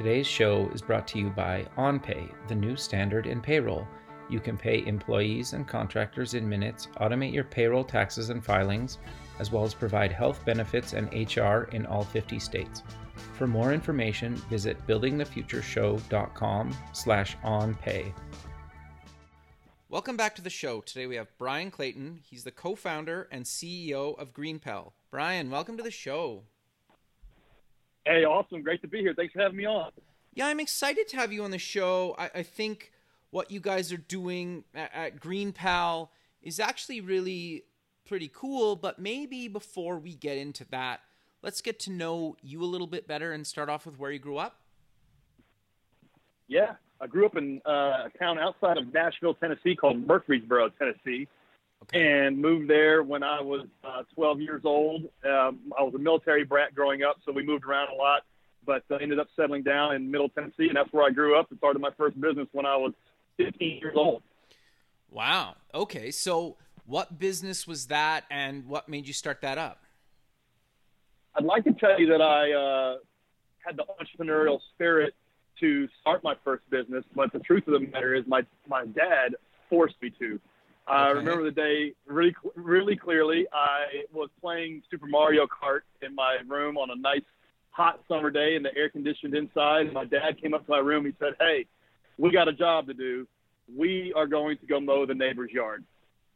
Today's show is brought to you by OnPay, the new standard in payroll. You can pay employees and contractors in minutes, automate your payroll taxes and filings, as well as provide health benefits and HR in all 50 states. For more information, visit buildingthefutureshow.com slash onpay. Welcome back to the show. Today we have Brian Clayton. He's the co-founder and CEO of GreenPal. Brian, welcome to the show. Hey, awesome. Great to be here. Thanks for having me on. Yeah, I'm excited to have you on the show. I, I think what you guys are doing at, at GreenPal is actually really pretty cool. But maybe before we get into that, let's get to know you a little bit better and start off with where you grew up. Yeah, I grew up in uh, a town outside of Nashville, Tennessee called Murfreesboro, Tennessee. Okay. And moved there when I was uh, 12 years old. Um, I was a military brat growing up, so we moved around a lot, but uh, ended up settling down in Middle Tennessee, and that's where I grew up and started my first business when I was 15 years old. Wow. Okay. So, what business was that, and what made you start that up? I'd like to tell you that I uh, had the entrepreneurial spirit to start my first business, but the truth of the matter is, my my dad forced me to. I remember the day really, really clearly. I was playing Super Mario Kart in my room on a nice hot summer day in the air conditioned inside. And my dad came up to my room. He said, "Hey, we got a job to do. We are going to go mow the neighbor's yard."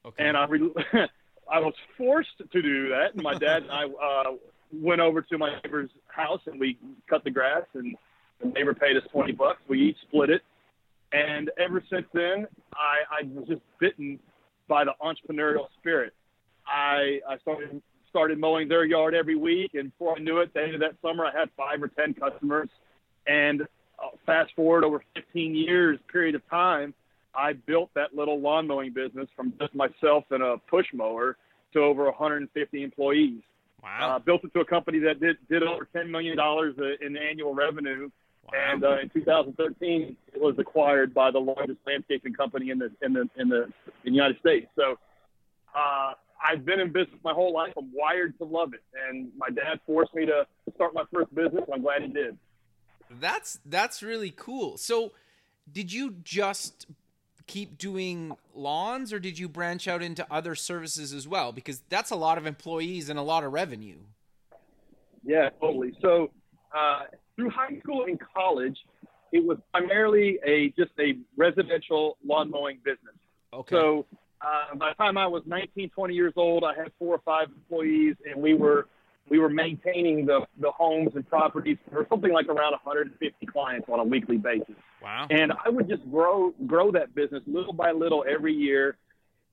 Okay. And I, re- I was forced to do that. And my dad and I uh, went over to my neighbor's house and we cut the grass. And the neighbor paid us twenty bucks. We each split it. And ever since then, I, I was just bitten by the entrepreneurial spirit. I, I started started mowing their yard every week, and before I knew it, the end of that summer, I had five or ten customers. And uh, fast forward over 15 years period of time, I built that little lawn mowing business from just myself and a push mower to over 150 employees. Wow! Uh, built it to a company that did did over 10 million dollars in annual revenue. Wow. And uh, in 2013, it was acquired by the largest landscaping company in the in the in the, in the United States. So uh, I've been in business my whole life. I'm wired to love it, and my dad forced me to start my first business. I'm glad he did. That's that's really cool. So, did you just keep doing lawns, or did you branch out into other services as well? Because that's a lot of employees and a lot of revenue. Yeah, totally. So. Uh, through high school and college, it was primarily a just a residential lawn mowing business. Okay. So uh, by the time I was 19, 20 years old, I had four or five employees, and we were we were maintaining the the homes and properties for something like around 150 clients on a weekly basis. Wow. And I would just grow grow that business little by little every year.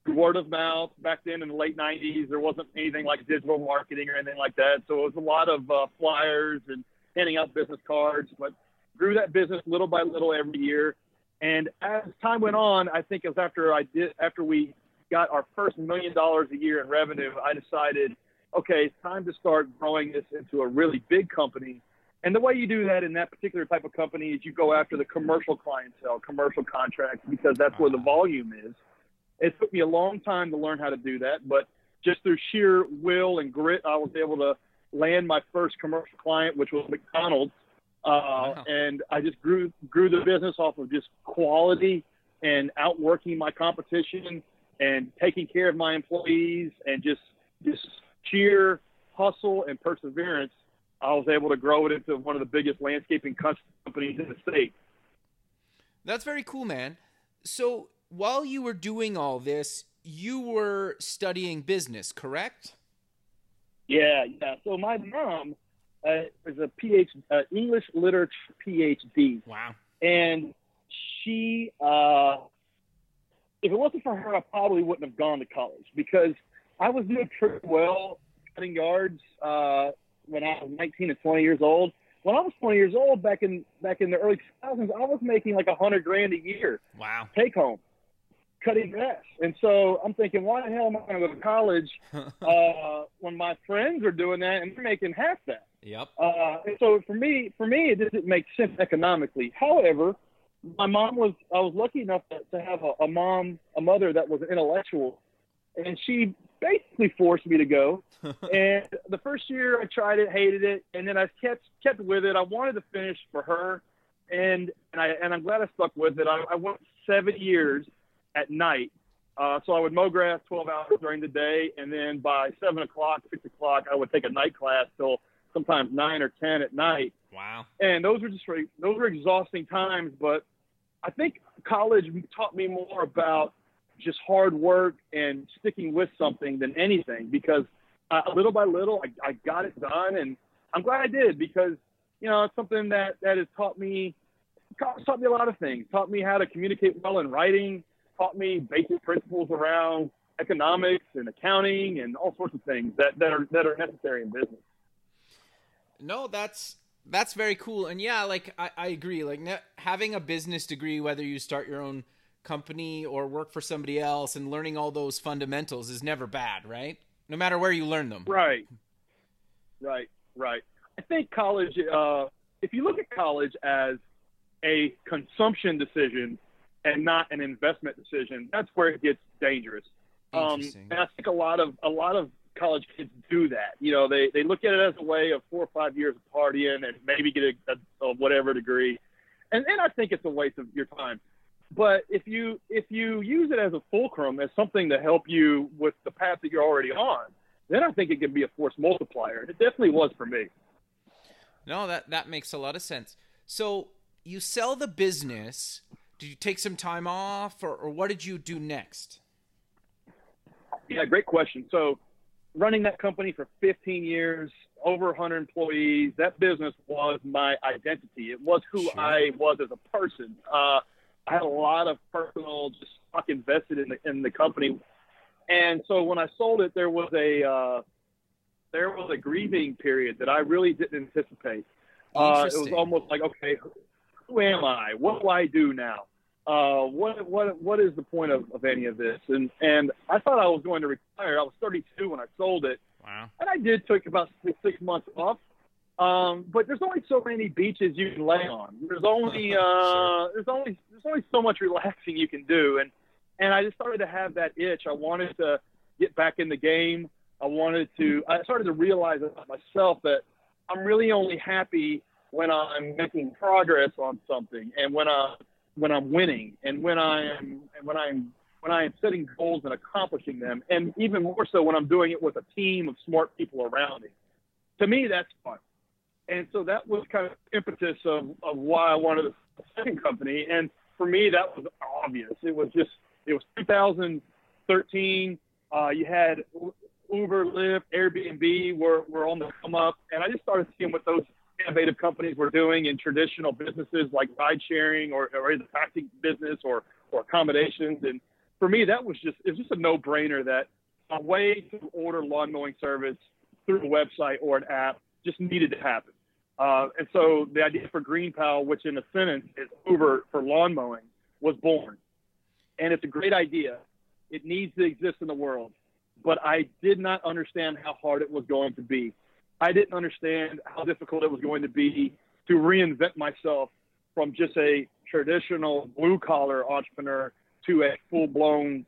Word of mouth. Back then in the late 90s, there wasn't anything like digital marketing or anything like that. So it was a lot of uh, flyers and handing out business cards, but grew that business little by little every year. And as time went on, I think it was after I did after we got our first million dollars a year in revenue, I decided, okay, it's time to start growing this into a really big company. And the way you do that in that particular type of company is you go after the commercial clientele, commercial contracts, because that's where the ah. volume is. It took me a long time to learn how to do that, but just through sheer will and grit, I was able to land my first commercial client, which was McDonald's. Uh, wow. And I just grew grew the business off of just quality and outworking my competition and taking care of my employees and just just sheer hustle and perseverance. I was able to grow it into one of the biggest landscaping companies in the state. That's very cool, man. So while you were doing all this, you were studying business, correct? Yeah, yeah. So my mom uh, is a PhD, uh, English literature PhD. Wow. And she, uh, if it wasn't for her, I probably wouldn't have gone to college because I was doing pretty well cutting yards uh, when I was 19 and 20 years old. When I was 20 years old, back in back in the early 2000s, I was making like a hundred grand a year Wow. take home cutting grass. And so I'm thinking, why the hell am I going to go to college uh, when my friends are doing that and they're making half that? Yep. Uh, and so for me, for me, it didn't make sense economically. However, my mom was, I was lucky enough to, to have a, a mom, a mother that was intellectual, and she basically forced me to go. and the first year I tried it, hated it, and then I kept kept with it. I wanted to finish for her, and and I and I'm glad I stuck with it. I, I went seven years at night. Uh, so I would mow grass 12 hours during the day, and then by seven o'clock, six o'clock, I would take a night class till sometimes nine or ten at night. Wow. And those were just those were exhausting times. But I think college taught me more about just hard work and sticking with something than anything because uh, little by little I, I got it done, and I'm glad I did because you know it's something that that has taught me taught me a lot of things. Taught me how to communicate well in writing. Taught me basic principles around economics and accounting and all sorts of things that, that are that are necessary in business. No, that's that's very cool. And yeah, like I, I agree. Like ne- having a business degree, whether you start your own company or work for somebody else, and learning all those fundamentals is never bad, right? No matter where you learn them. Right. Right. Right. I think college. Uh, if you look at college as a consumption decision and not an investment decision, that's where it gets dangerous. Um, and I think a lot of a lot of college kids do that. You know, they they look at it as a way of four or five years of partying and maybe get a, a, a whatever degree, and and I think it's a waste of your time. But if you if you use it as a fulcrum, as something to help you with the path that you're already on, then I think it can be a force multiplier. It definitely was for me. No, that that makes a lot of sense. So you sell the business. Did you take some time off, or, or what did you do next? Yeah, great question. So, running that company for 15 years, over 100 employees, that business was my identity. It was who Sure. I was as a person. Uh, I had a lot of personal just stock invested in the in the company, and so when I sold it, there was a uh, there was a grieving period that I really didn't anticipate. Uh, it was almost like, okay, who am I? What do I do now? Uh, what what what is the point of, of any of this? And and I thought I was going to retire. I was 32 when I sold it, Wow. and I did take about six, six months off. Um, but there's only so many beaches you can lay on. There's only uh, Sure. there's only there's only so much relaxing you can do, and and I just started to have that itch. I wanted to get back in the game. I wanted to. I started to realize about myself that I'm really only happy when I'm making progress on something, and when I when I'm winning, and when I am and when I'm when I am setting goals and accomplishing them, and even more so when I'm doing it with a team of smart people around me. To me, that's fun. And so that was kind of impetus of, of why I wanted a second company. And for me, that was obvious. It was just, it was 2013. Uh, you had Uber, Lyft, Airbnb were, were on the come up. And I just started seeing what those innovative companies were doing in traditional businesses like ride sharing or, or the taxi business or, or accommodations. And for me, that was just, it was just a no brainer that a way to order lawn mowing service through a website or an app just needed to happen. Uh, and so the idea for GreenPal, which in a sentence is Uber for lawn mowing, was born. And it's a great idea. It needs to exist in the world. But I did not understand how hard it was going to be. I didn't understand how difficult it was going to be to reinvent myself from just a traditional blue collar entrepreneur to a full blown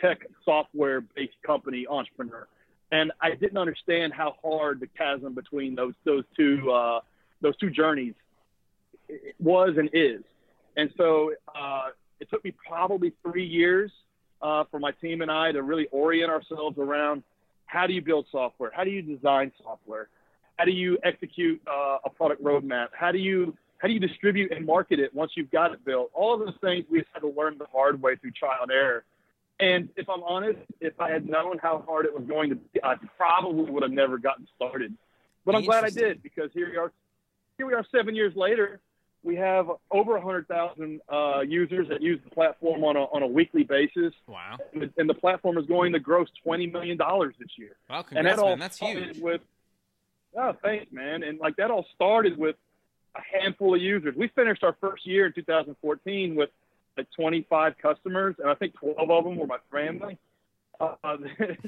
tech software based company entrepreneur. And I didn't understand how hard the chasm between those those two uh, those two journeys was and is. And so uh, it took me probably three years uh, for my team and I to really orient ourselves around how do you build software, how do you design software, how do you execute uh, a product roadmap, how do you how do you distribute and market it once you've got it built. All of those things we had to learn the hard way through trial and error. And if I'm honest, if I had known how hard it was going to be, I probably would have never gotten started. But I'm glad I did because here we are, here we are seven years later, we have over 100,000 uh, users that use the platform on a, on a weekly basis. Wow. And the, and the platform is going to gross $20 million this year. Wow, and that all man. That's huge. With, oh, thanks, man. And like that all started with a handful of users. We finished our first year in 2014 with like 25 customers, and I think 12 of them were my family. Uh,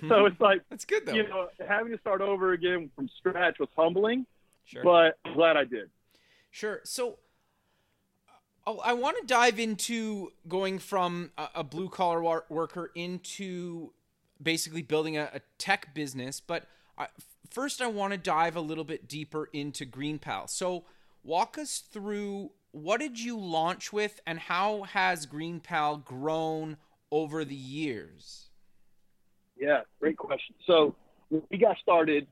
so it's like, That's good though. you know, having to start over again from scratch was humbling, sure. but I'm glad I did. Sure. So oh, I want to dive into going from a, a blue collar worker into basically building a, a tech business. But I, first, I want to dive a little bit deeper into GreenPal. So walk us through what did you launch with, and how has GreenPal grown over the years? Yeah, great question. So we got started,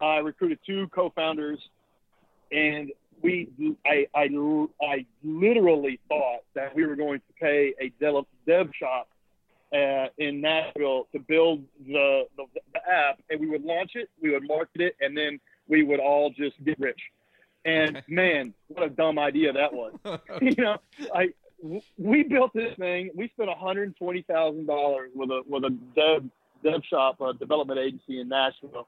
I recruited two co-founders, and we I I, I literally thought that we were going to pay a dev, dev shop uh, in Nashville to build the, the the app, and we would launch it, we would market it, and then we would all just get rich. And man, what a dumb idea that was. you know, I we built this thing. We spent one hundred twenty thousand dollars with a with a dev dev shop, a development agency in Nashville,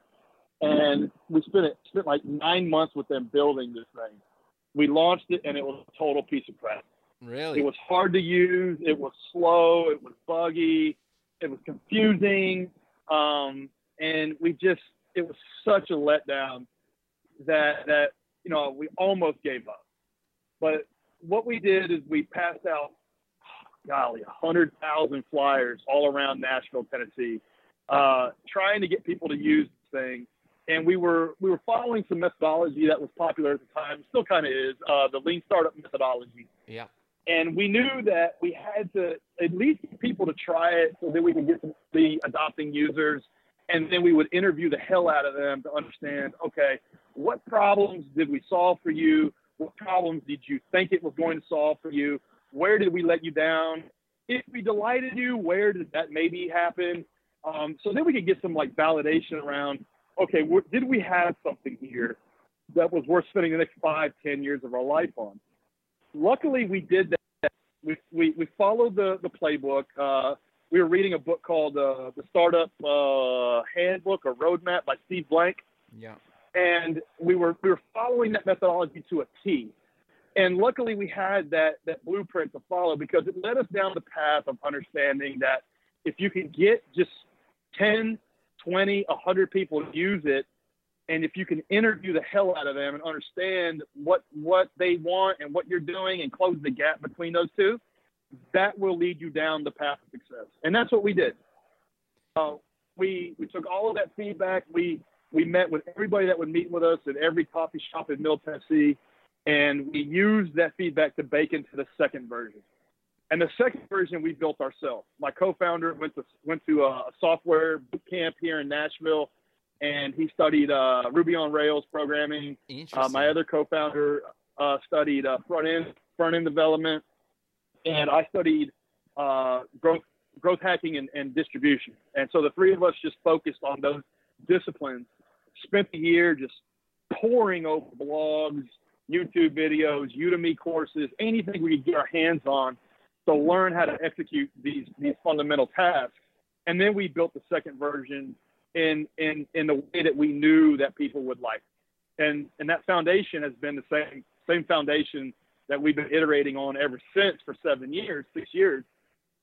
and we spent it spent like nine months with them building this thing. We launched it, and it was a total piece of crap. Really? It was hard to use. It was slow. It was buggy. It was confusing. Um, and we just, it was such a letdown that, that, you know, we almost gave up. But what we did is we passed out, golly, 100,000 flyers all around Nashville, Tennessee, uh, trying to get people to use this thing. And we were we were following some methodology that was popular at the time, still kind of is, uh, the lean startup methodology. Yeah. and we knew that we had to at least get people to try it so that we could get the adopting users. And then we would interview the hell out of them to understand okay what problems did we solve for you? What problems did you think it was going to solve for you? Where did we let you down? If we delighted you where did that maybe happen? Um, so then we could get some like validation around okay did we have something here that was worth spending the next five ten years of our life on luckily we did that. We, we, we followed the, the playbook. Uh, we were reading a book called uh, The Startup uh, Handbook or Roadmap by Steve Blank, Yeah. and we were we were following that methodology to a T. And luckily, we had that that blueprint to follow because it led us down the path of understanding that if you can get just 10, 20, 100 people use it, and if you can interview the hell out of them and understand what what they want and what you're doing and close the gap between those two, that will lead you down the path of success. And that's what we did. Uh, we we took all of that feedback. We we met with everybody that would meet with us at every coffee shop in Middle Tennessee, and we used that feedback to bake into the second version. And the second version we built ourselves. My co-founder went to went to a software boot camp here in Nashville and he studied uh, Ruby on Rails programming. Uh, my other co-founder uh, studied uh, front end front end development, and I studied uh, growth growth hacking and, and distribution. And so the three of us just focused on those disciplines. Spent the year just pouring over blogs, YouTube videos, Udemy courses, anything we could get our hands on to learn how to execute these these fundamental tasks. And then we built the second version in in in the way that we knew that people would like. And and that foundation has been the same same foundation that we've been iterating on ever since for seven years, six years.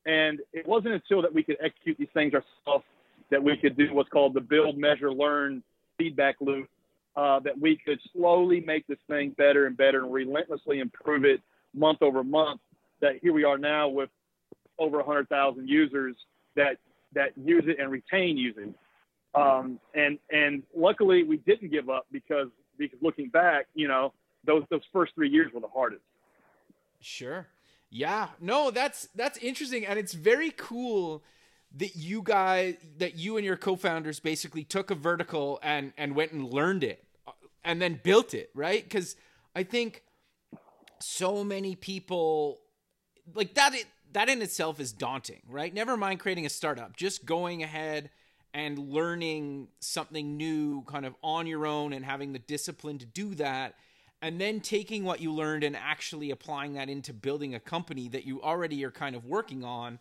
And it wasn't until that we could execute these things ourselves that we could do what's called the build, measure, learn feedback loop. Uh, that we could slowly make this thing better and better and relentlessly improve it month over month. That here we are now with over 100,000 users that that use it and retain using. Um, and and luckily we didn't give up because because looking back, you know, those those first three years were the hardest. Sure. Yeah. No, that's that's interesting and it's very cool that you guys that you and your co-founders basically took a vertical and and went and learned it uh, and then built it, right? Cuz I think so many people like that it, that in itself is daunting, right? Never mind creating a startup, just going ahead and learning something new kind of on your own and having the discipline to do that and then taking what you learned and actually applying that into building a company that you already are kind of working on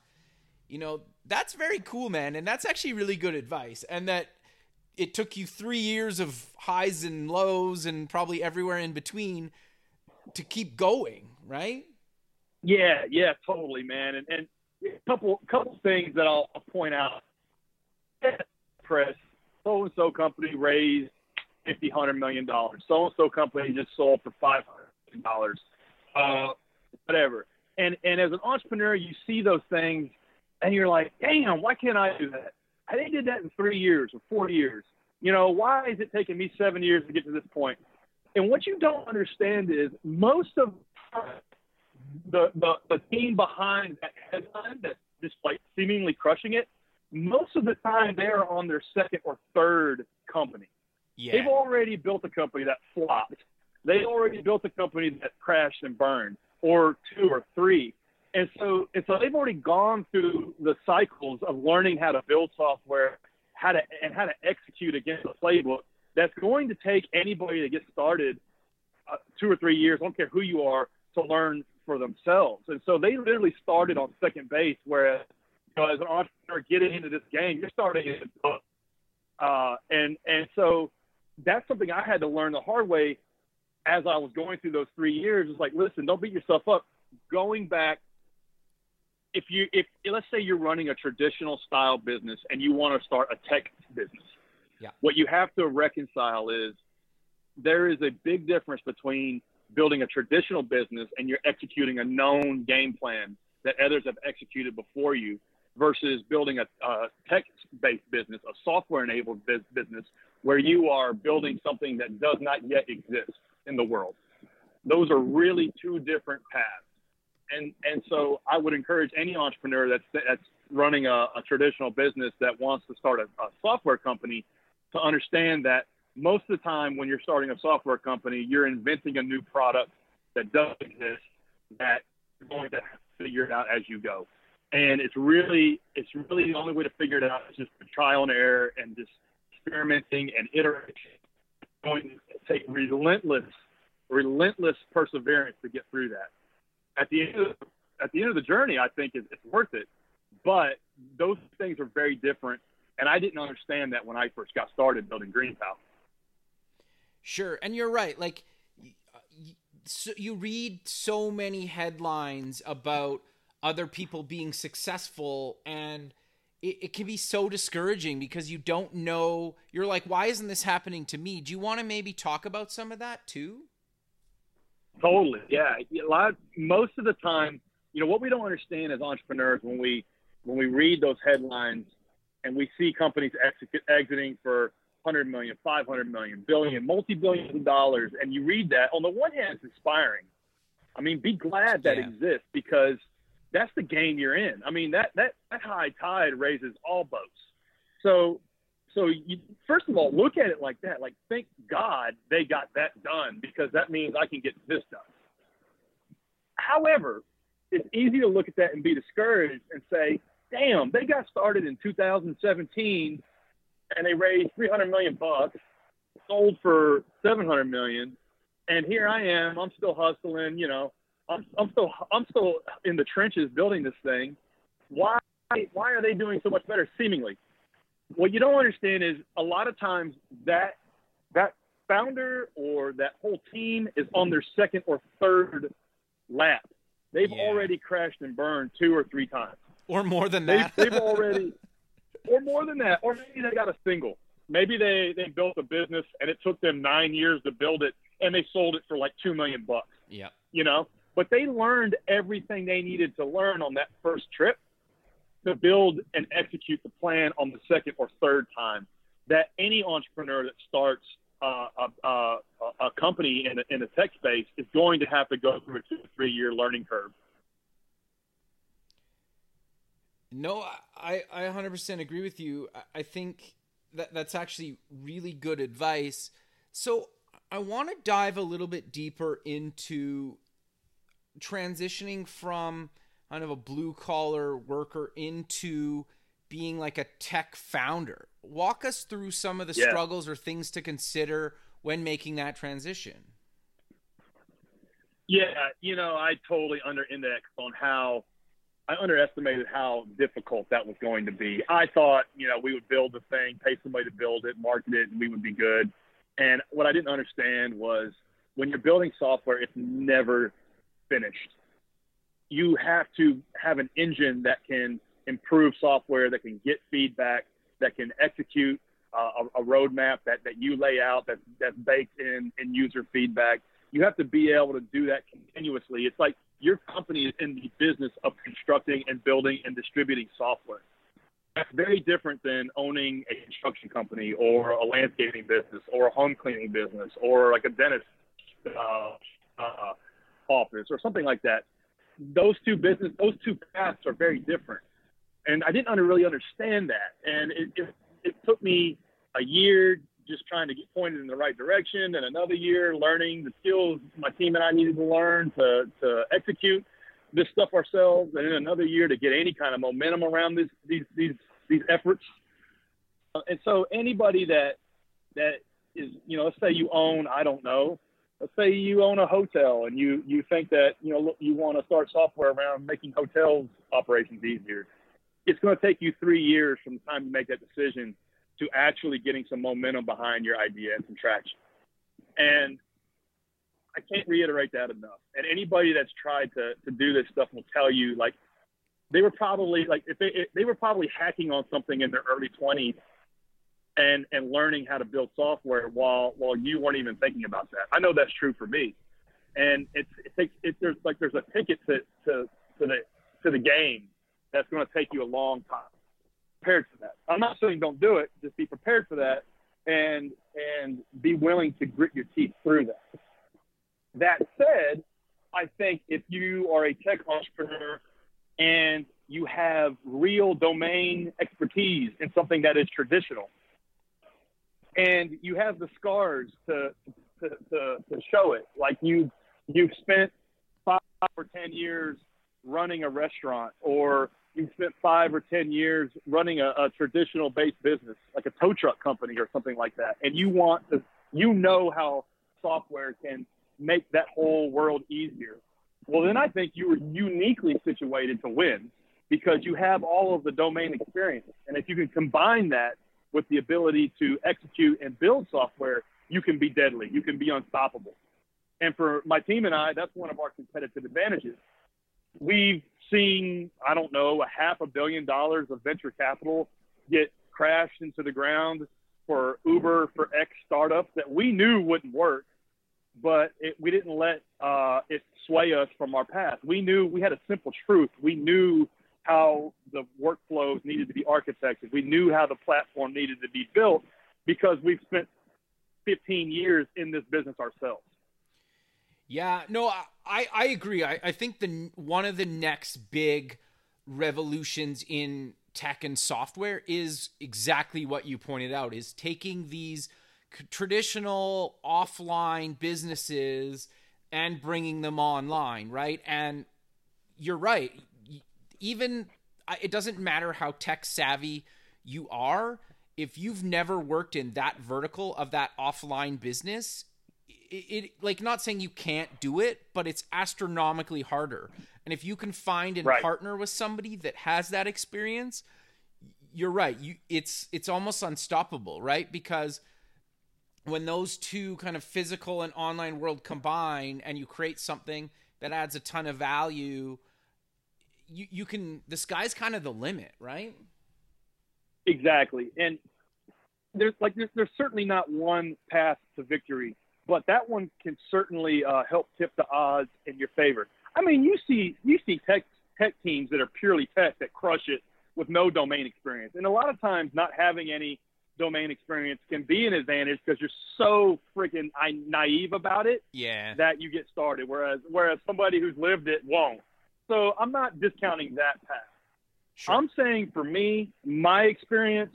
you know that's very cool man and that's actually really good advice and that it took you three years of highs and lows and probably everywhere in between to keep going right yeah yeah totally man and, and a couple couple things that i'll, I'll point out press so and so company raised fifty, hundred million dollars. So and so company just sold for five hundred dollars. Uh, whatever. And and as an entrepreneur, you see those things, and you're like, damn, why can't I do that? They did that in three years or four years. You know, why is it taking me seven years to get to this point? And what you don't understand is most of the the, the team behind that headline that's just like seemingly crushing it, most of the time they're on their second or third company. Yeah. They've already built a company that flopped. They already built a company that crashed and burned, or two or three. And so, and so they've already gone through the cycles of learning how to build software, how to and how to execute against a playbook that's going to take anybody to get started uh, two or three years, I don't care who you are, to learn for themselves. And so they literally started on second base, whereas you know, as an entrepreneur getting into this game, you're starting in uh, and and so that's something I had to learn the hard way as I was going through those three years. It's like, listen, don't beat yourself up. Going back, if you if let's say you're running a traditional style business and you want to start a tech business, yeah. what you have to reconcile is there is a big difference between building a traditional business and you're executing a known game plan that others have executed before you versus building a, a tech-based business, a software-enabled business where you are building something that does not yet exist in the world. Those are really two different paths. And, and so I would encourage any entrepreneur that's, that's running a, a traditional business that wants to start a, a software company to understand that most of the time when you're starting a software company, you're inventing a new product that doesn't exist that you're going to have to figure it out as you go. And it's really, it's really the only way to figure it out is just trial and error and just experimenting and iteration going to take relentless, relentless perseverance to get through that. At the end of, at the end of the journey, I think it's, it's worth it. But those things are very different, and I didn't understand that when I first got started building GreenPal. Sure, and you're right. Like, uh, so you read so many headlines about other people being successful and – it, it can be so discouraging because you don't know. You're like, why isn't this happening to me? Do you want to maybe talk about some of that too? Totally, yeah. A lot, most of the time, you know, what we don't understand as entrepreneurs when we when we read those headlines and we see companies exit, exiting for 100 million, 500 million, billion, multi billions of dollars, and you read that. On the one hand, it's inspiring. I mean, be glad that yeah. exists because that's the game you're in. I mean, that that that high tide raises all boats. So, so you, first of all, look at it like that. Like, thank God they got that done because that means I can get this done. However, it's easy to look at that and be discouraged and say, "Damn, they got started in 2017 and they raised 300 million bucks, sold for 700 million, and here I am. I'm still hustling. You know, I'm, I'm still I'm still in the trenches building this thing. Why why are they doing so much better? Seemingly, what you don't understand is a lot of times that that founder or that whole team is on their second or third lap. They've yeah. already crashed and burned two or three times, or more than that. They've, they've already, or more than that, or maybe they got a single. Maybe they they built a business and it took them nine years to build it, and they sold it for like two million bucks. Yeah, you know, but they learned everything they needed to learn on that first trip to build and execute the plan on the second or third time. That any entrepreneur that starts uh, a, a, a, company in a, in a tech space is going to have to go through a two three year learning curve. No, I, I 100% agree with you. I think that that's actually really good advice. So I want to dive a little bit deeper into transitioning from kind of a blue collar worker into being like a tech founder. Walk us through some of the yeah. struggles or things to consider when making that transition. Yeah, you know, I totally under-indexed on how I underestimated how difficult that was going to be. I thought, you know, we would build the thing, pay somebody to build it, market it, and we would be good. And what I didn't understand was when you're building software, it's never finished. You have to have an engine that can improve software, that can get feedback, that can execute uh, a, a roadmap that, that you lay out that, that's baked in, in user feedback. You have to be able to do that continuously. It's like your company is in the business of constructing and building and distributing software. That's very different than owning a construction company or a landscaping business or a home cleaning business or like a dentist uh, uh, office or something like that. Those two business, those two paths are very different, and I didn't under, really understand that. And it, it, it took me a year just trying to get pointed in the right direction, and another year learning the skills my team and I needed to learn to to execute this stuff ourselves, and then another year to get any kind of momentum around this, these these these efforts. Uh, and so anybody that that is, you know, let's say you own, I don't know, let's say you own a hotel and you you think that you know you want to start software around making hotels operations easier. It's going to take you three years from the time you make that decision to actually getting some momentum behind your idea and some traction. And I can't reiterate that enough. And anybody that's tried to, to do this stuff will tell you like they were probably like if they if they were probably hacking on something in their early 20s and and learning how to build software while while you weren't even thinking about that. I know that's true for me. And it's it takes it, there's like there's a ticket to to to the to the game that's going to take you a long time prepared for that. I'm not saying don't do it, just be prepared for that and and be willing to grit your teeth through that. That said, I think if you are a tech entrepreneur and you have real domain expertise in something that is traditional, and you have the scars to to, to, to show it, like you you've spent five or ten years running a restaurant, or you spent five or ten years running a, a traditional based business, like a tow truck company or something like that, and you want to, you know how software can make that whole world easier. Well, then I think you are uniquely situated to win because you have all of the domain experience. And if you can combine that with the ability to execute and build software, you can be deadly. You can be unstoppable. And for my team and I, that's one of our competitive advantages. We've seen, I don't know, a half a billion dollars of venture capital get crashed into the ground for Uber, for X startups that we knew wouldn't work but it, we didn't let uh, it sway us from our path. We knew we had a simple truth. We knew how the workflows needed to be architected. We knew how the platform needed to be built because we've spent 15 years in this business ourselves. Yeah, no, I, I agree. I, I think the one of the next big revolutions in tech and software is exactly what you pointed out is taking these – traditional offline businesses and bringing them online, right? And you're right. Even it doesn't matter how tech savvy you are, if you've never worked in that vertical of that offline business, it, it, like not saying you can't do it, but it's astronomically harder. And if you can find and right. partner with somebody that has that experience, you're right. You it's it's almost unstoppable, right? Because when those two kind of physical and online world combine and you create something that adds a ton of value you you can the sky's kind of the limit right exactly and there's like there's, there's certainly not one path to victory but that one can certainly uh, help tip the odds in your favor i mean you see you see tech tech teams that are purely tech that crush it with no domain experience and a lot of times not having any domain experience can be an advantage because you're so freaking naive about it yeah. that you get started. Whereas whereas somebody who's lived it won't. So I'm not discounting that path. Sure. I'm saying for me, my experience,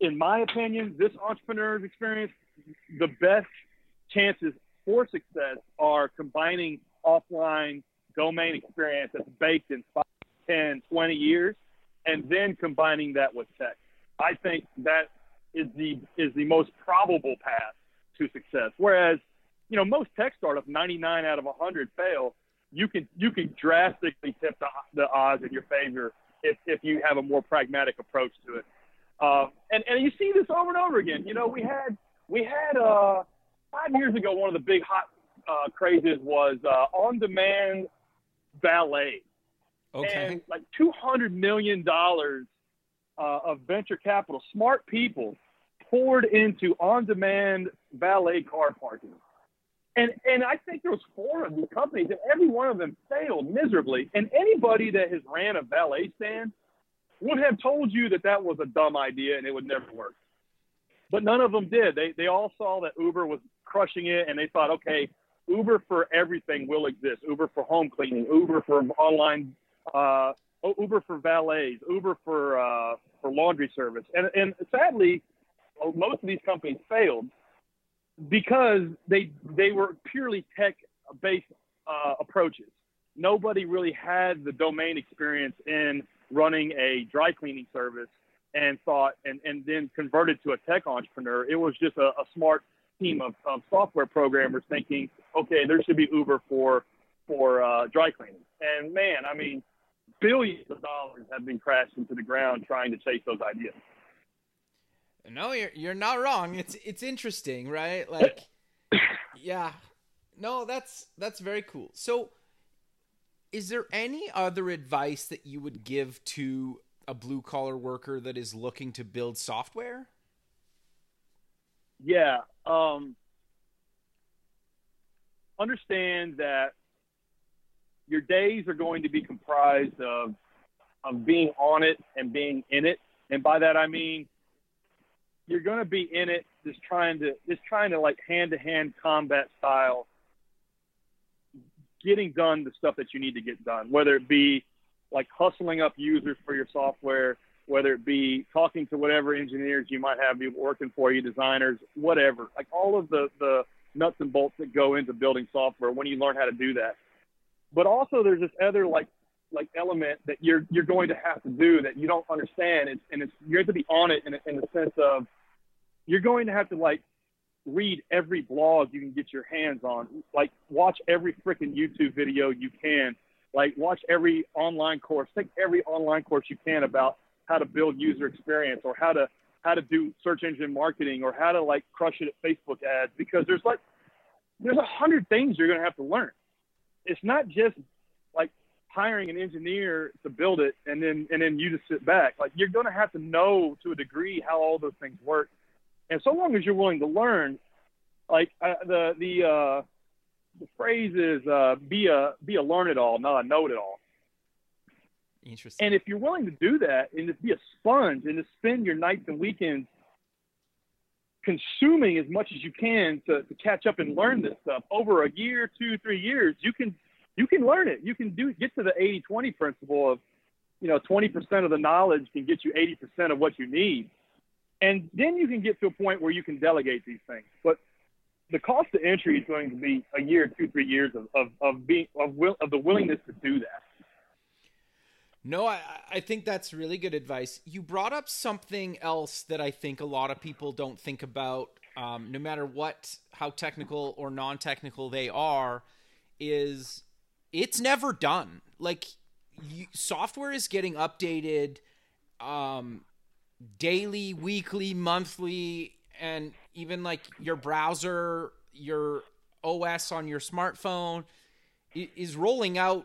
in my opinion, this entrepreneur's experience, the best chances for success are combining offline domain experience that's baked in 5, 10, 20 years, and then combining that with tech. I think that is the is the most probable path to success. Whereas you know, most tech startups, 99 out of 100 fail. You can you can drastically tip the, the odds in your favor if if you have a more pragmatic approach to it. Uh, and and you see this over and over again. You know, we had we had uh, five years ago one of the big hot uh, crazes was uh, on-demand valet. Okay. And like two hundred million dollars uh, of venture capital, smart people poured into on-demand valet car parking. And and I think there was four of these companies, and every one of them failed miserably. And anybody that has ran a valet stand would have told you that that was a dumb idea and it would never work. But none of them did. They they all saw that Uber was crushing it, and they thought, okay, Uber for everything will exist. Uber for home cleaning, Uber for online, uh, Uber for valets, Uber for uh, for laundry service. And and sadly, most of these companies failed because they they were purely tech based uh, approaches. Nobody really had the domain experience in running a dry cleaning service and thought and, and then converted to a tech entrepreneur. It was just a, a smart team of, of software programmers thinking, okay, there should be Uber for for uh, dry cleaning. And man, I mean, billions of dollars have been crashed into the ground trying to chase those ideas. No, you're you're not wrong. It's it's interesting, right? Like, yeah, no, that's that's very cool. So, is there any other advice that you would give to a blue collar worker that is looking to build software? Yeah, um, understand that your days are going to be comprised of of being on it and being in it, and by that I mean you're going to be in it just trying to just trying to like hand to hand combat style getting done the stuff that you need to get done whether it be like hustling up users for your software whether it be talking to whatever engineers you might have working for you designers whatever. Like all of the the nuts and bolts that go into building software when you learn how to do that. But also there's this other like like element that you're you're going to have to do that you don't understand. It's, and it's you have to be on it in, in the sense of you're going to have to like read every blog you can get your hands on, like watch every freaking YouTube video you can, like watch every online course, take every online course you can about how to build user experience or how to how to do search engine marketing or how to like crush it at Facebook ads because there's like there's a hundred things you're going to have to learn. It's not just like hiring an engineer to build it and then and then you just sit back. Like you're going to have to know to a degree how all those things work and so long as you're willing to learn, like uh, the the uh, the phrase is uh, be a be a learn it all, not a know it all. Interesting. And if you're willing to do that and just be a sponge and to spend your nights and weekends consuming as much as you can to, to catch up and learn this stuff over a year, two, three years, you can you can learn it. You can do get to the 80-20 principle of, you know, 20% of the knowledge can get you 80% of what you need. And then you can get to a point where you can delegate these things. But the cost of entry is going to be a year, two, three years of, of, of being of will of the willingness to do that. No, I, I think that's really good advice. You brought up something else that I think a lot of people don't think about, um, no matter what, how technical or non technical they are, is it's never done. Like, you, software is getting updated um, daily, weekly, monthly, and even like your browser, your OS on your smartphone is rolling out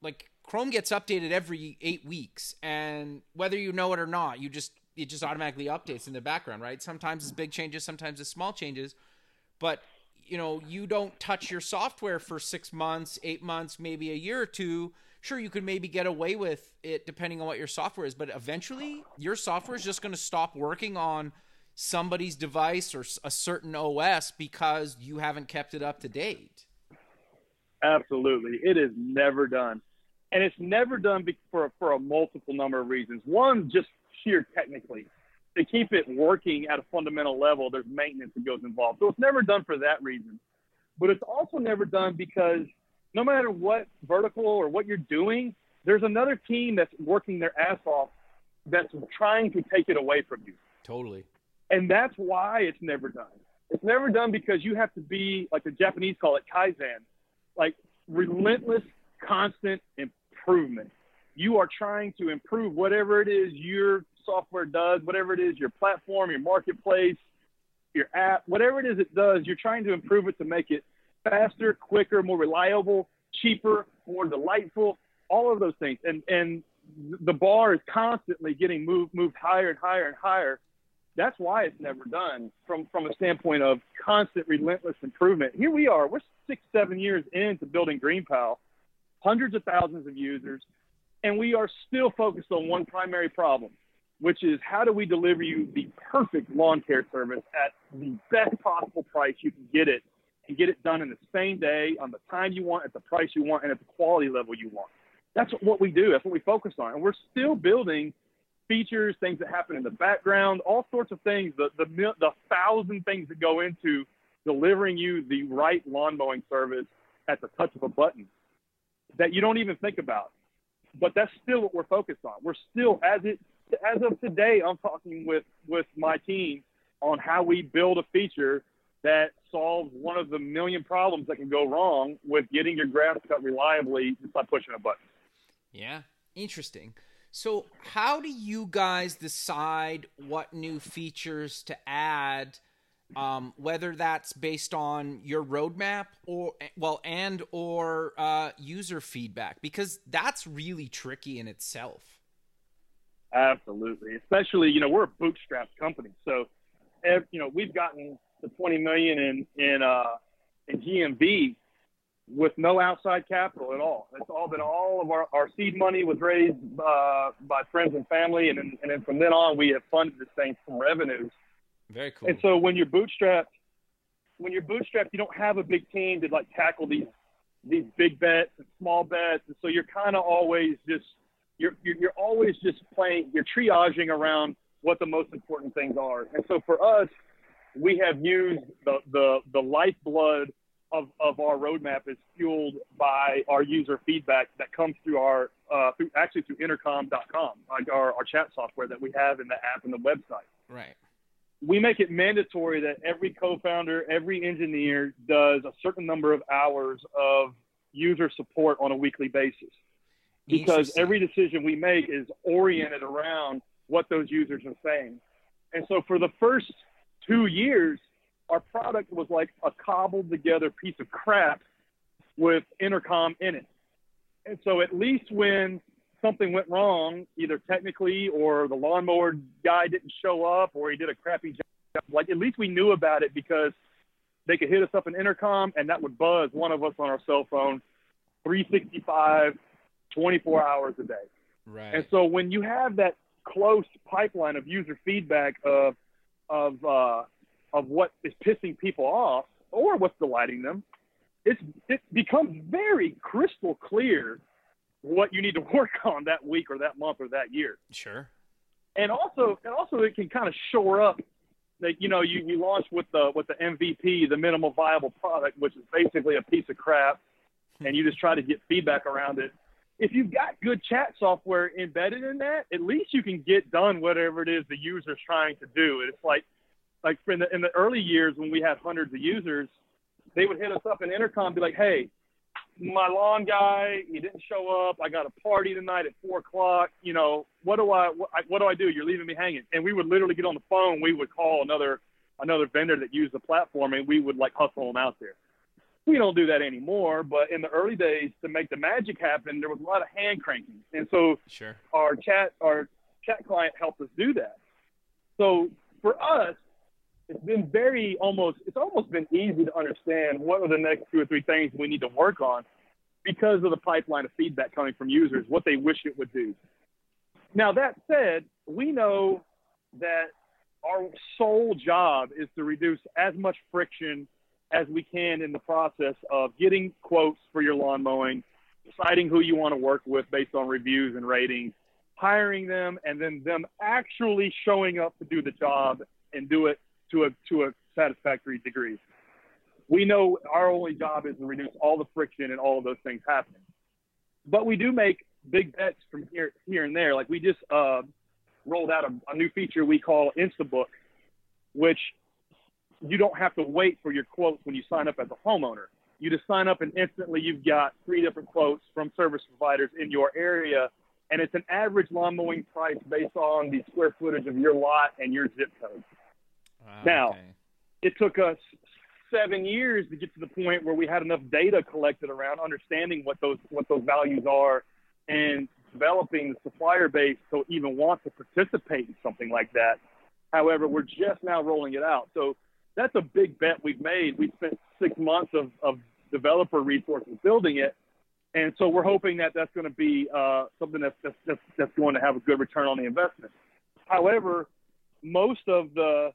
like Chrome gets updated every 8 weeks and whether you know it or not, you just it just automatically updates in the background, right? Sometimes it's big changes, sometimes it's small changes. But you know, you don't touch your software for 6 months, 8 months, maybe a year or two sure you could maybe get away with it depending on what your software is, but eventually your software is just going to stop working on somebody's device or a certain OS because you haven't kept it up to date. Absolutely. It is never done. And it's never done for, for a multiple number of reasons. One, just sheer technically. To keep it working at a fundamental level, there's maintenance that goes involved. So it's never done for that reason. But it's also never done because – no matter what vertical or what you're doing, there's another team that's working their ass off that's trying to take it away from you. Totally. And that's why it's never done. It's never done because you have to be like the Japanese call it kaizen, like relentless, constant improvement. You are trying to improve whatever it is your software does, whatever it is your platform, your marketplace, your app, whatever it is it does, you're trying to improve it to make it faster, quicker, more reliable, cheaper, more delightful, all of those things. And and the bar is constantly getting moved moved higher and higher and higher that's why it's never done from from a standpoint of constant relentless improvement here we are we're six seven years into building greenpal hundreds of thousands of users and we are still focused on one primary problem which is how do we deliver you the perfect lawn care service at the best possible price you can get it and get it done in the same day on the time you want at the price you want and at the quality level you want. That's what we do. That's what we focus on. And we're still building features, things that happen in the background, all sorts of things, the, the, the thousand things that go into delivering you the right lawn mowing service at the touch of a button that you don't even think about. But that's still what we're focused on. We're still, as it, as of today, I'm talking with, with my team on how we build a feature that solves one of the million problems that can go wrong with getting your grass cut reliably just by pushing a button. Yeah, interesting. So, how do you guys decide what new features to add? Um, whether that's based on your roadmap or well, and or uh, user feedback, because that's really tricky in itself. Absolutely, especially you know we're a bootstrapped company, so you know we've gotten the 20 million in in uh, in GMV with no outside capital at all. It's all been all of our, our seed money was raised uh, by friends and family, and and then from then on we have funded this thing from revenues. Very cool. And so when you're bootstrapped, when you're bootstrapped, you don't have a big team to like tackle these these big bets and small bets, and so you're kind of always just you're, you're you're always just playing. You're triaging around what the most important things are. And so for us, we have used the the the lifeblood of, of our roadmap is fueled by our user feedback that comes through our uh, through actually through intercom.com, like our, our chat software that we have in the app and the website. Right. We make it mandatory that every co-founder, every engineer does a certain number of hours of user support on a weekly basis. Because every decision we make is oriented around what those users are saying. And so for the first two years, our product was like a cobbled together piece of crap with intercom in it. And so at least when something went wrong, either technically or the lawnmower guy didn't show up or he did a crappy job, like at least we knew about it because they could hit us up in intercom and that would buzz one of us on our cell phone 365 24 hours a day. Right. And so when you have that close pipeline of user feedback of of uh, of what is pissing people off or what's delighting them, it's it becomes very crystal clear what you need to work on that week or that month or that year. Sure. And also, and also, it can kind of shore up that you know you, you launch with the with the MVP, the minimal viable product, which is basically a piece of crap, hmm. and you just try to get feedback around it. If you've got good chat software embedded in that, at least you can get done whatever it is the user's trying to do. It's like like in the in the early years when we had hundreds of users, they would hit us up in intercom, be like, "Hey, my lawn guy, he didn't show up. I got a party tonight at four o'clock. You know, what do I what, what do I do? You're leaving me hanging." And we would literally get on the phone. We would call another another vendor that used the platform, and we would like hustle them out there. We don't do that anymore, but in the early days, to make the magic happen, there was a lot of hand cranking, and so sure. our chat our chat client helped us do that. So for us, it's been very almost it's almost been easy to understand what are the next two or three things we need to work on because of the pipeline of feedback coming from users, what they wish it would do. Now that said, we know that our sole job is to reduce as much friction as we can in the process of getting quotes for your lawn mowing, deciding who you want to work with based on reviews and ratings, hiring them, and then them actually showing up to do the job and do it to a to a satisfactory degree. We know our only job is to reduce all the friction and all of those things happening. But we do make big bets from here here and there. Like we just uh, rolled out a, a new feature we call InstaBook, which you don't have to wait for your quotes when you sign up as a homeowner. You just sign up and instantly you've got three different quotes from service providers in your area. And it's an average lawn mowing price based on the square footage of your lot and your zip code. Ah, Now, okay. it took us seven years to get to the point where we had enough data collected around understanding what those what those values are and developing the supplier base to even want to participate in something like that. However, we're just now rolling it out. So that's a big bet we've made. We spent six months of, of developer resources building it. And so we're hoping that that's going to be uh, something that's, that's, that's, that's going to have a good return on the investment. However, most of the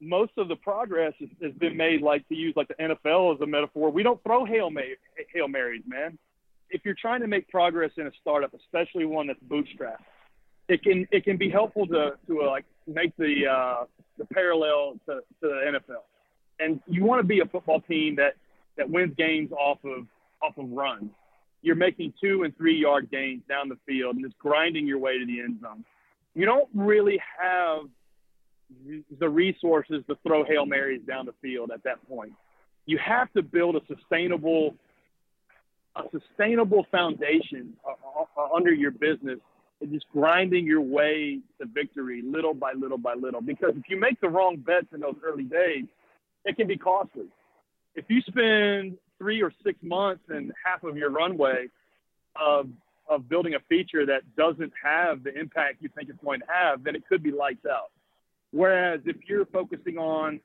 most of the progress has, has been made like to use like the NFL as a metaphor. We don't throw hail, hail marys, man. If you're trying to make progress in a startup, especially one that's bootstrapped, it can it can be helpful to to uh, like make the uh, the parallel to, to the NFL. And you want to be a football team that that wins games off of off of runs. You're making two and three yard gains down the field and just grinding your way to the end zone. You don't really have the resources to throw hail marys down the field at that point. You have to build a sustainable a sustainable foundation uh, uh, under your business and just grinding your way to victory little by little by little. Because if you make the wrong bets in those early days, it can be costly. If you spend three or six months and half of your runway of of building a feature that doesn't have the impact you think it's going to have, then it could be lights out. Whereas if you're focusing on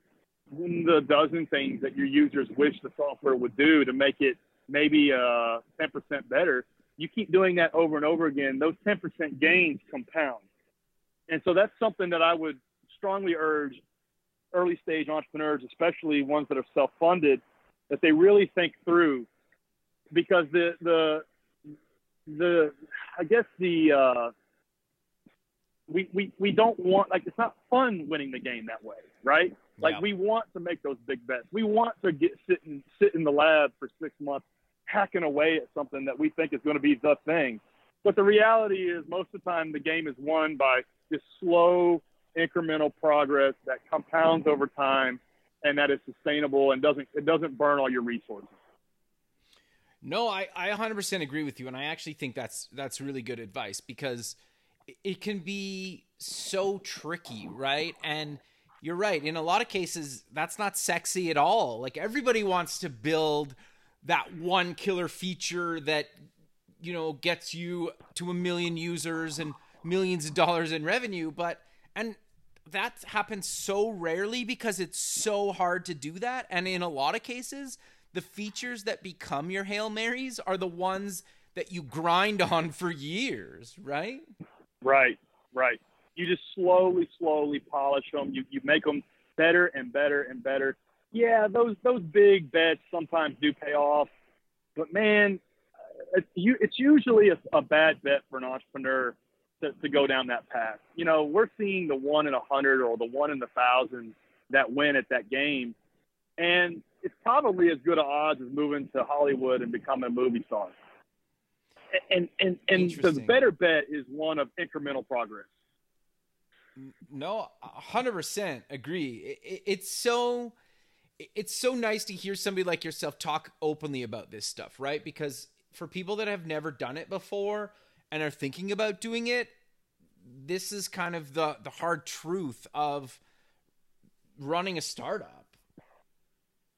the dozen things that your users wish the software would do to make it maybe uh, 10% better, you keep doing that over and over again, those 10% gains compound. And so that's something that I would strongly urge early stage entrepreneurs, especially ones that are self funded, that they really think through because the, the, the, I guess the, uh, we, we, we don't want like it's not fun winning the game that way, right? Like Yeah. we want to make those big bets. We want to get sit in sit in the lab for six months hacking away at something that we think is going to be the thing. But the reality is most of the time the game is won by this slow incremental progress that compounds over time and that is sustainable and doesn't it doesn't burn all your resources. No, I, I 100% agree with you, and I actually think that's that's really good advice because it- can be so tricky, right? And you're right. In a lot of cases, that's not sexy at all. Like everybody wants to build that one killer feature that you know gets you to a million users and millions of dollars in revenue, but and that happens so rarely because it's so hard to do that. And in a lot of cases, the features that become your Hail Marys are the ones that you grind on for years, right? Right, right. You just slowly, slowly polish them. You you make them better and better and better. Yeah, those those big bets sometimes do pay off, but man, uh, it's you it's usually a, a bad bet for an entrepreneur to, to go down that path. You know, we're seeing the one in a hundred or the one in the thousand that win at that game, and it's probably as good odds as moving to Hollywood and becoming a movie star. And and and the better bet is one of incremental progress. No, hundred percent agree. It, it, it's so it's so nice to hear somebody like yourself talk openly about this stuff, right? Because for people that have never done it before and are thinking about doing it, this is kind of the the hard truth of running a startup.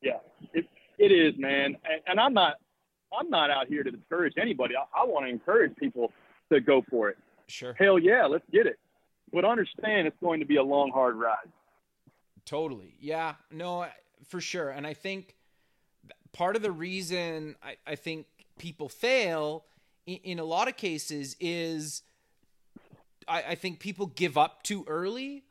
Yeah, it it is, man. And, and I'm not I'm not out here to discourage anybody. I, I want to encourage people to go for it. Sure. Hell yeah, let's get it. But understand it's going to be a long, hard ride. Totally. Yeah. No, for sure. And I think part of the reason I, I think people fail in, in a lot of cases is I, I think people give up too early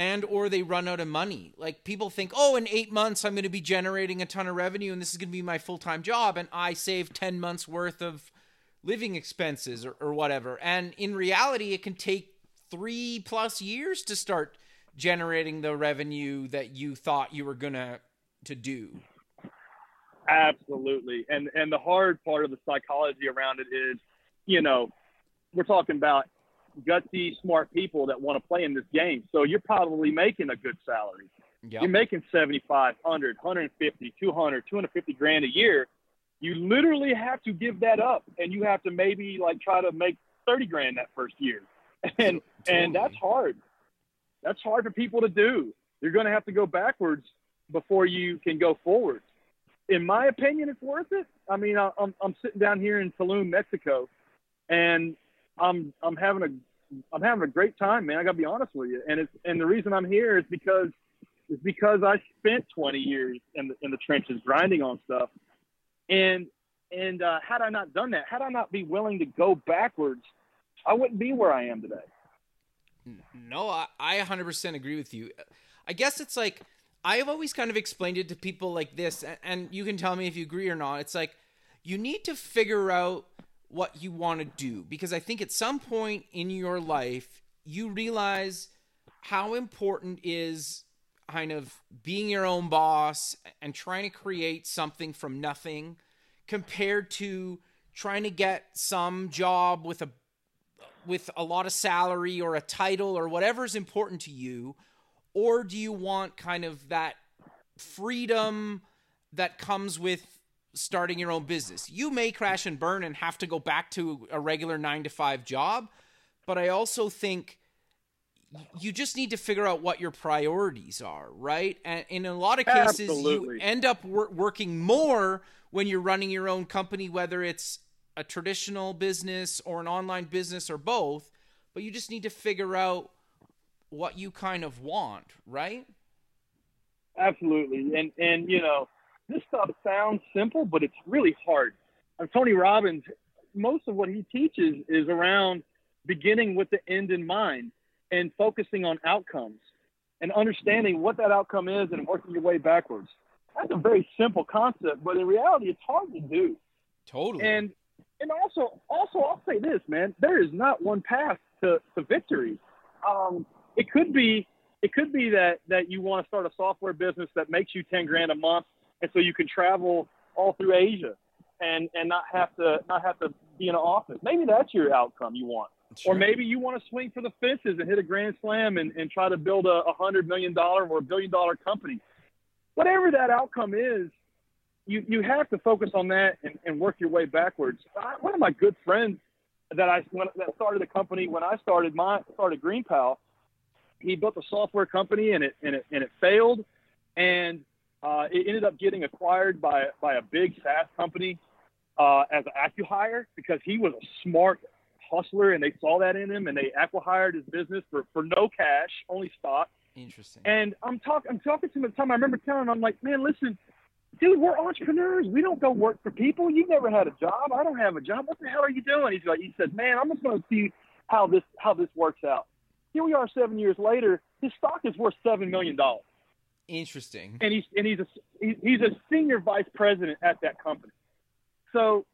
and or they run out of money. Like people think, oh, in eight months I'm going to be generating a ton of revenue and this is going to be my full time job, and I save ten months worth of living expenses or, or whatever. And in reality, it can take three plus years to start generating the revenue that you thought you were gonna to do. Absolutely. And and the hard part of the psychology around it is, you know, we're talking about gutsy, smart people that want to play in this game. So you're probably making a good salary. Yep. You're making 75, 100, 150, 200, 250 grand a year. You literally have to give that up and you have to maybe like try to make 30 grand that first year. And totally. and that's hard. That's hard for people to do. You're going to have to go backwards before you can go forward. In my opinion, it's worth it. I mean, I'm I'm sitting down here in Tulum, Mexico, and I'm I'm having a I'm having a great time, man. I got to be honest with you. And it's and the reason I'm here is because is because I spent 20 years in the in the trenches grinding on stuff, and and uh, had I not done that, had I not be willing to go backwards, I wouldn't be where I am today. No, I, I 100% agree with you. I guess it's like I've always kind of explained it to people like this, and you can tell me if you agree or not. It's like you need to figure out what you want to do. Because I think at some point in your life you realize how important is kind of being your own boss and trying to create something from nothing compared to trying to get some job with a with a lot of salary or a title or whatever is important to you or do you want kind of that freedom that comes with starting your own business you may crash and burn and have to go back to a regular 9 to 5 job but i also think you just need to figure out what your priorities are, right? And in a lot of cases, Absolutely. you end up wor- working more when you're running your own company, whether it's a traditional business or an online business or both. But you just need to figure out what you kind of want, right? Absolutely, and and you know this stuff sounds simple, but it's really hard. And Tony Robbins, most of what he teaches is around beginning with the end in mind and focusing on outcomes and understanding what that outcome is and working your way backwards. That's a very simple concept, but in reality, it's hard to do. Totally. And and also also I'll say this, man, there is not one path to, to victory. Um, it could be it could be that that you want to start a software business that makes you ten grand a month, and so you can travel all through Asia and and not have to not have to be in an office. Maybe that's your outcome you want. Sure. Or maybe you want to swing for the fences and hit a grand slam and, and try to build a, a hundred million dollar or a billion dollar company. Whatever that outcome is, you, you have to focus on that and, and work your way backwards. I, one of my good friends that I when, that started a company when I started my started GreenPal, he built a software company and it and it and it failed, and uh, it ended up getting acquired by by a big SaaS company uh, as an acquihire because he was a smart hustler and they saw that in him and they acquihired his business for, for no cash, only stock. Interesting. And I'm talking I'm talking to him at the time. I remember telling him, I'm like, man, listen, dude, we're entrepreneurs. We don't go work for people. You've never had a job. I don't have a job. What the hell are you doing? He's like, he said, man, I'm just going to see how this how this works out. Here we are, seven years later. His stock is worth seven million dollars. Interesting. And he's and he's a he's a senior vice president at that company. So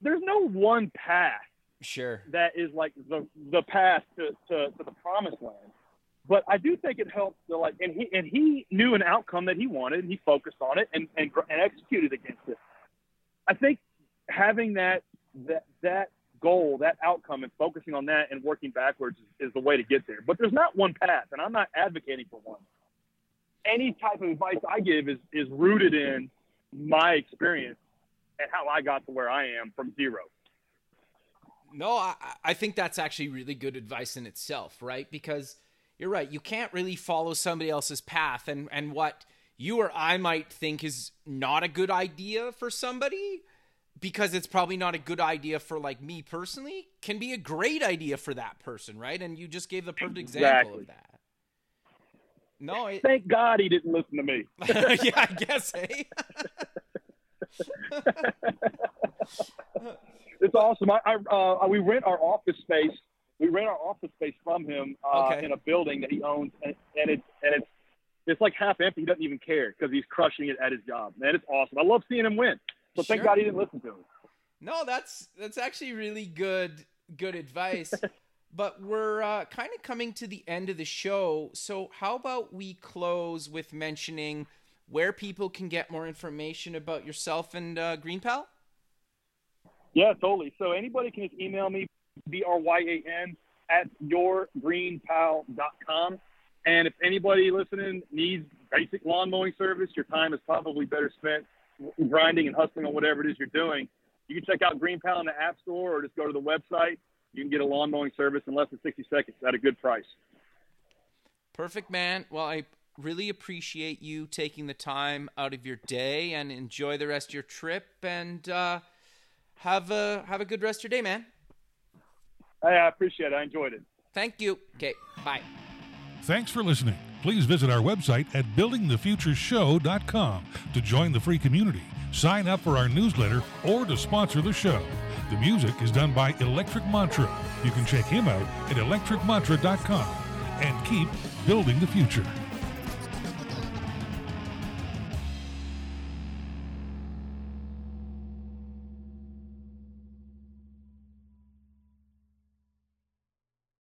there's no one path Sure. That is like the the path to, to, to the promised land. But I do think it helps to like, and he and he knew an outcome that he wanted, and he focused on it and and, and executed against it. I think having that that that goal, that outcome, and focusing on that and working backwards is, is the way to get there. But there's not one path, and I'm not advocating for one. Any type of advice I give is is rooted in my experience and how I got to where I am from zero. No, I, I think that's actually really good advice in itself, right? Because you're right, you can't really follow somebody else's path, and and what you or I might think is not a good idea for somebody because it's probably not a good idea for like me personally can be a great idea for that person right and you just gave the perfect example of that no it... thank god he didn't listen to me yeah i guess hey it's awesome. I, I uh, we rent our office space. We rent our office space from him uh, okay. in a building that he owns, and, and it's and it's it's like half empty. He doesn't even care because he's crushing it at his job. Man, it's awesome. I love seeing him win. So sure. thank God he didn't listen to him. No, that's that's actually really good good advice. But we're uh, kind of coming to the end of the show. So how about we close with mentioning where people can get more information about yourself and uh, GreenPal? Yeah, totally. So anybody can just email me, B R Y A N, at yourgreenpal.com. And if anybody listening needs basic lawn mowing service, your time is probably better spent grinding and hustling on whatever it is you're doing. You can check out GreenPal in the App Store or just go to the website. You can get a lawn mowing service in less than 60 seconds at a good price. Perfect, man. Well, I really appreciate you taking the time out of your day and enjoy the rest of your trip and uh, have a have a good rest of your day, man. Hey, I appreciate it. I enjoyed it. Thank you. Okay, bye. Thanks for listening. Please visit our website at buildingthefutureshow.com to join the free community, sign up for our newsletter, or to sponsor the show. The music is done by Electric Mantra. You can check him out at electricmantra.com and keep building the future.